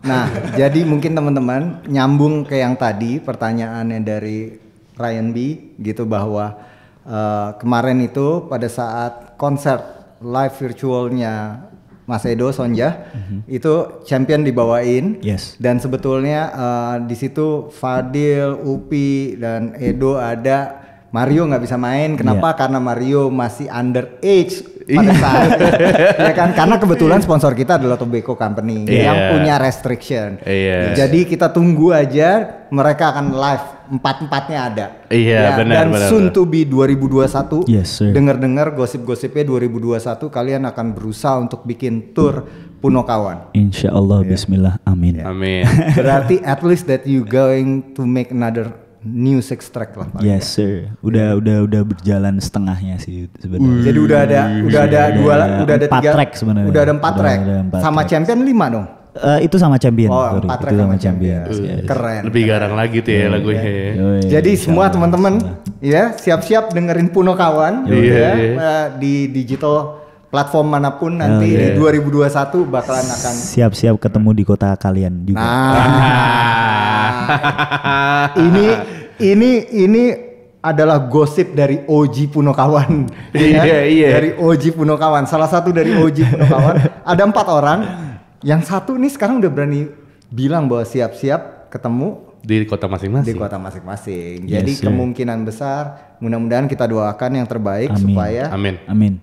Nah, jadi mungkin teman-teman nyambung ke yang tadi pertanyaannya dari Ryan B gitu bahwa eh, kemarin itu pada saat konser live virtualnya Mas Edo Sonja itu champion dibawain Yes. dan sebetulnya eh, di situ Fadil, Upi dan Edo ada Mario nggak bisa main. Kenapa? Karena Mario masih underage pada saat ya kan? Karena kebetulan sponsor kita adalah Tobacco Company yang Iya. punya restriction. Iya. Jadi kita tunggu aja mereka akan live empat-empatnya ada. Iya, Ya, benar, Dan benar, soon to be 2021. Yes, sir. Dengar-dengar gosip-gosipnya 2021 kalian akan berusaha untuk bikin tour Punokawan. Insya Allah Bismillah Amin Amin. Berarti at least that you going to make another new six track lah. Pak. Yes sir udah udah udah berjalan setengahnya sih sebenarnya Jadi udah ada udah ada dua udah ada Empat tiga track sebenarnya. Udah ada empat Udah track. ada empat sama track. champion lima dong. Eh, itu sama champion Oh, sorry. empat itu sama champion. champion Yes. Keren. Lebih garang lagi tuh ya lagunya. Yoi, Jadi semua teman-teman ya siap-siap dengerin Puno Kawan gitu Iya, ya iya. eh, di digital platform mana pun nanti iya. di 2021 bakalan akan siap-siap ketemu di kota kalian juga Nah, ini ini ini adalah gosip dari OG Punokawan. ya kan? Iya, iya. Dari OG Punokawan. Salah satu dari OG Punokawan. ada empat orang. Yang satu nih sekarang udah berani bilang bahwa siap-siap ketemu Di kota di masing-masing. kota masing-masing. Yes, Jadi sir. kemungkinan besar, mudah-mudahan kita doakan yang terbaik Amin. supaya Amin. amin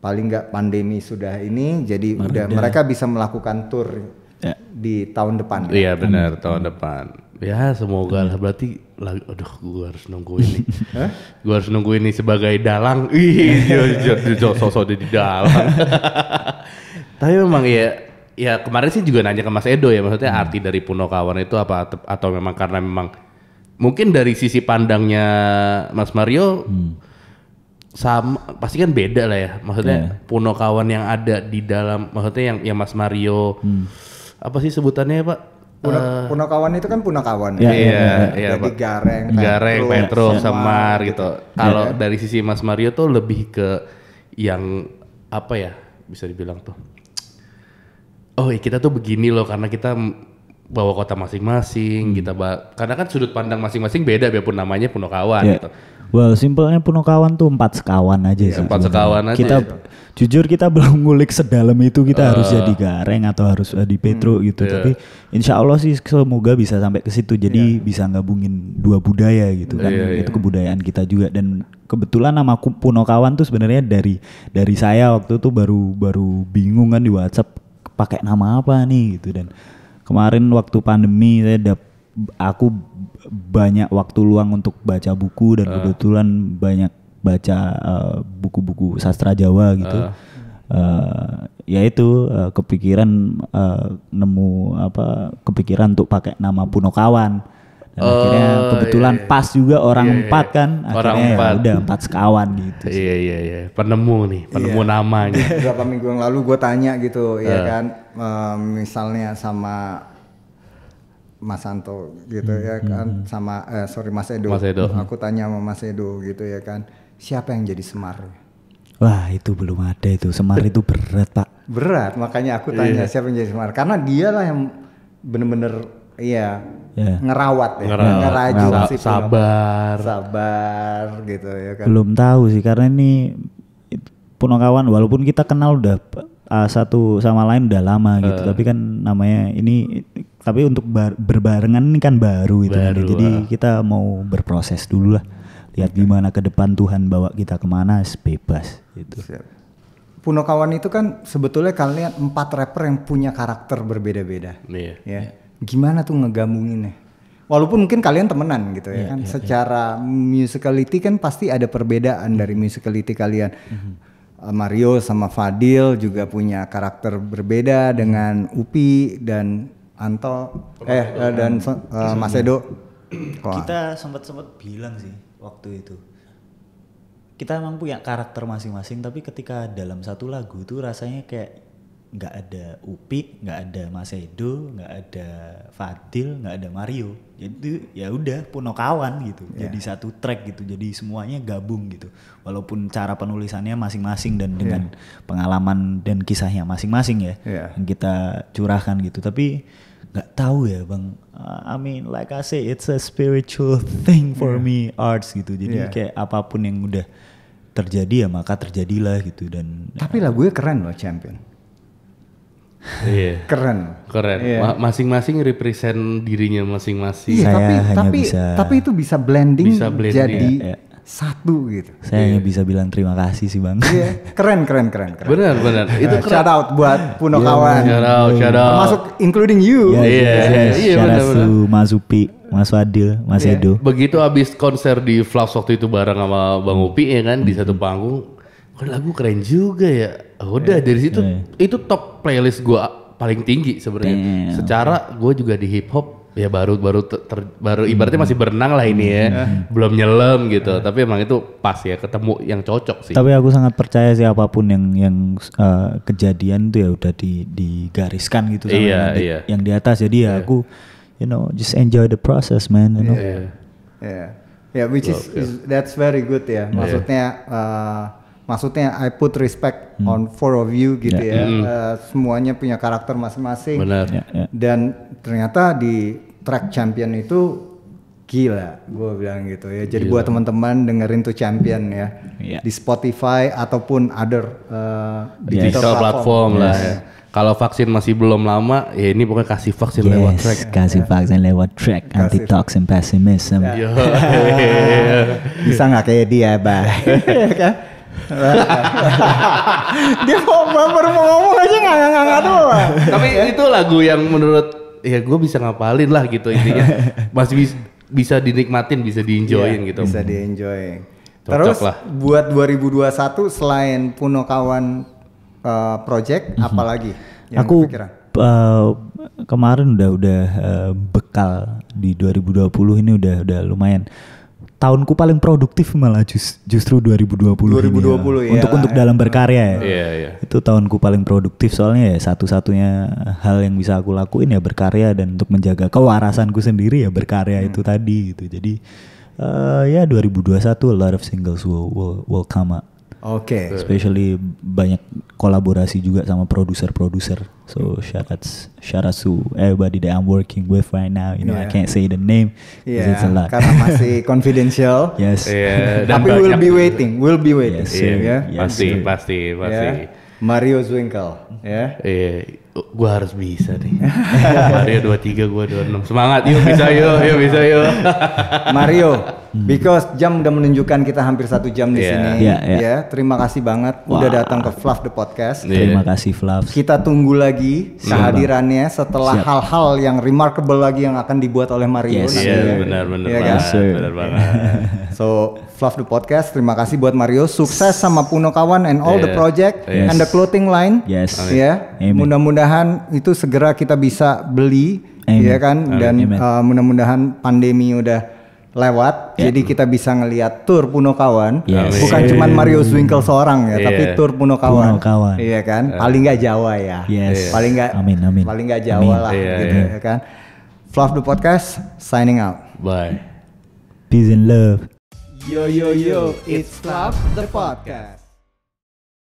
paling nggak pandemi sudah ini, jadi udah mereka bisa melakukan tour Ya. di tahun depan. Iya benar tahun depan. Ya semoga lah berarti lagi aduh gua harus nungguin nih. gua harus nungguin nih sebagai dalang. Ih, jadi sosok di dalang. Tapi memang ya ya kemarin sih juga nanya ke Mas Edo ya maksudnya arti dari Punokawan itu apa At- atau memang karena memang mungkin dari sisi pandangnya Mas Mario sama pasti kan beda lah ya maksudnya Punokawan yang ada di dalam maksudnya yang yang Mas Mario apa sih sebutannya Pak? Puno, Eh, Punokawan itu kan Punakawan. Ya, iya, iya, Jadi Pak. Gareng, Gareng, Petro, Semar, Semar gitu. Kalau dari sisi Mas Mario tuh lebih ke yang apa ya bisa dibilang tuh. Oh iya, kita tuh begini loh karena kita bawa kota masing-masing, kita ba- karena kan sudut pandang masing-masing beda biarpun namanya Punokawan Ya. gitu. Well, simpelnya Punokawan tuh empat sekawan aja sih. empat sekawan aja Kita ya. jujur kita belum ngulik sedalam itu kita harus jadi gareng atau harus di Petro gitu. Tapi insya Allah sih semoga bisa sampai ke situ. Jadi bisa gabungin dua budaya gitu kan. Itu kebudayaan kita juga dan kebetulan nama Punokawan tuh sebenarnya dari dari saya waktu itu baru baru bingung kan di WhatsApp pakai nama apa nih gitu dan kemarin waktu pandemi saya dap aku banyak waktu luang untuk baca buku dan kebetulan banyak baca eh, buku-buku sastra Jawa gitu. Eh, ya itu eh, kepikiran eh, nemu apa kepikiran untuk pakai nama Punokawan. Dan akhirnya kebetulan pas juga orang empat kan Orang akhirnya ya empat. udah empat sekawan gitu. Iya iya iya, penemu nih, penemu namanya. Beberapa minggu yang lalu gue tanya gitu, ya kan, eh, misalnya sama Mas Santo gitu ya kan, sama eh, sorry Mas Edo. Mas Edo. Aku tanya sama Mas Edo gitu ya kan, siapa yang jadi Semar? Wah itu belum ada itu Semar itu berat pak. Berat, makanya aku tanya siapa yang jadi Semar, karena dialah yang bener-bener iya Ya. ngerawat ya, Ngerawat. ngerajut Sa- si Punokawan. sabar. sabar gitu ya kan. Belum tahu sih karena ini Punokawan walaupun kita kenal udah uh, satu sama lain udah lama gitu tapi kan namanya ini tapi untuk bar- berbarengan ini kan baru itu Baru, jadi ah. kita mau berproses dulu lah lihat gimana ke depan Tuhan bawa kita ke mana bebas gitu. Siap. Punokawan itu kan sebetulnya kalian empat rapper yang punya karakter berbeda-beda. Iya. Ya. Gimana tuh ngegabunginnya? Walaupun mungkin kalian temenan gitu ya kan. Secara musicality kan pasti ada perbedaan dari musicality kalian. Uh, Mario sama Fadil juga punya karakter berbeda dengan Upi dan Anto eh uh, dan uh, Mas Edo. Kita sempat sempat bilang sih waktu itu. Kita emang punya karakter masing-masing tapi ketika dalam satu lagu itu rasanya kayak nggak ada Upi, nggak ada Mas Edo, nggak ada Fadil, nggak ada Mario. Jadi ya udah Punokawan gitu. Iya. Jadi satu track gitu. Jadi semuanya gabung gitu. Walaupun cara penulisannya masing-masing dan dengan pengalaman dan kisahnya masing-masing ya Iya. yang kita curahkan gitu. Tapi nggak tahu ya bang. I mean like I say it's a spiritual thing for me arts gitu. Jadi Iya. kayak apa pun yang udah terjadi ya maka terjadilah gitu dan Tapi lagunya keren loh Champion. Iya. Keren. Keren. Iya. Ma- Masing-masing represent dirinya masing-masing. Iya, Saya tapi hanya tapi bisa- tapi itu bisa blending, Bisa blending, jadi iya, iya. satu gitu. saya hanya bisa bilang terima kasih sih bang. Iya, keren keren keren keren. Benar, benar. Itu Eh, shout out buat Puno kawan. Shout out, shout out. Termasuk including you. Iya, iya, iya, Shout out benar-benar. to Mas Upi, Mas Wadil, Mas Iya. Edo. Begitu abis konser di Flash waktu itu bareng sama Bang Upi ya kan di satu panggung. Kok lagu keren juga ya. Udah dari situ itu top playlist gua paling tinggi sebenarnya. Damn. Secara gua juga di hip hop ya baru baru ter- ter- baru ibaratnya masih berenang lah ini ya. Belum nyelam gitu. Tapi emang itu pas ya ketemu yang cocok sih. Tapi aku sangat percaya sih apa pun yang yang uh, kejadian itu ya udah di, digariskan gitu sama Iya, yang, di, iya. yang di atas. Jadi ya aku, you know, just enjoy the process, man. You know. Iya. Ya, ya, which is, is- that's very good ya. Maksudnya, uh, maksudnya I put respect Hmm. on four of you gitu ya. Uh, semuanya punya karakter masing-masing. Benar. Ya, ya. Dan ternyata di track champion itu gila, gue bilang gitu ya. Jadi buat teman-teman dengerin tuh champion ya Iya. di Spotify ataupun other uh, digital, Digital platform, lah Yes. ya. Kalau vaksin masih belum lama, ya ini pokoknya kasih vaksin lewat track. Yes, kasih vaksin lewat track anti toxin pessimism. Yo. Bisa nggak kayak dia, Bay? Dia mau baru mau ngomong aja nggak nggak nggak doang. Tapi itu lagu yang menurut ya gue bisa ngapalin lah gitu intinya. Masih bis- bisa dinikmatin, bisa dienjoyin Iya, gitu. Bisa di enjoy. Cocok Terus lah. buat 2021 selain Puno Kawan uh, project apalagi yang aku uh, kemarin udah udah uh, bekal di 2020 ini udah udah lumayan tahunku paling produktif malah jus- justru 2020 ini 2020 ya. untuk untuk dalam berkarya ya. Iya, iya. itu tahunku paling produktif soalnya ya satu-satunya hal yang bisa aku lakuin ya berkarya dan untuk menjaga kewarasanku sendiri ya berkarya itu tadi gitu. Jadi uh, ya 2021 a lot of singles will will, will come up Oke. especially banyak kolaborasi juga sama produser-produser. So shout out shout out to everybody that I'm working with right now. You know I Yeah. can't say the name Iya, it's a lot. karena masih confidential. yes. Iya, dan Tapi we'll be waiting, we'll be waiting. Yes, sir. ya. Yes, pasti, sir. pasti, pasti. Ya. Mario Zwinkel, ya. Iya, gua harus bisa nih. Mario 23, gua 26. Semangat, yuk bisa yuk, yuk bisa yuk. Mario, because jam udah menunjukkan kita hampir satu jam di Iya. sini. Iya, iya. Ya, terima kasih banget udah datang ke Fluff the Podcast. Iya. Terima kasih Flavs. Kita tunggu lagi kehadirannya setelah hal-hal yang remarkable lagi yang akan dibuat oleh Mario. Yes, Iya, ya. benar benar Iya kan? benar banget. So, Fluff the Podcast, terima kasih buat Mario. Sukses sama Puno Kawan and all the Yes. project Yes. and the clothing line. Yes. Ya, Amin. mudah-mudahan itu segera kita bisa beli, Amin. ya kan? Dan uh, mudah-mudahan pandemi udah lewat, Ya. jadi kita bisa ngelihat tour Puno Kawan. Yes. Bukan cuma Mario Zwinkel seorang ya, Iya. tapi tour Puno Kawan. Puno Kawan. Iya kan? Paling nggak Jawa ya. Yes. Paling nggak. Amin, amin. Paling nggak Jawa Amin. lah, Iya, gitu iya. ya kan? Fluff the Podcast, signing out. Bye. Peace and love. Yo yo yo, it's Fluff the Podcast.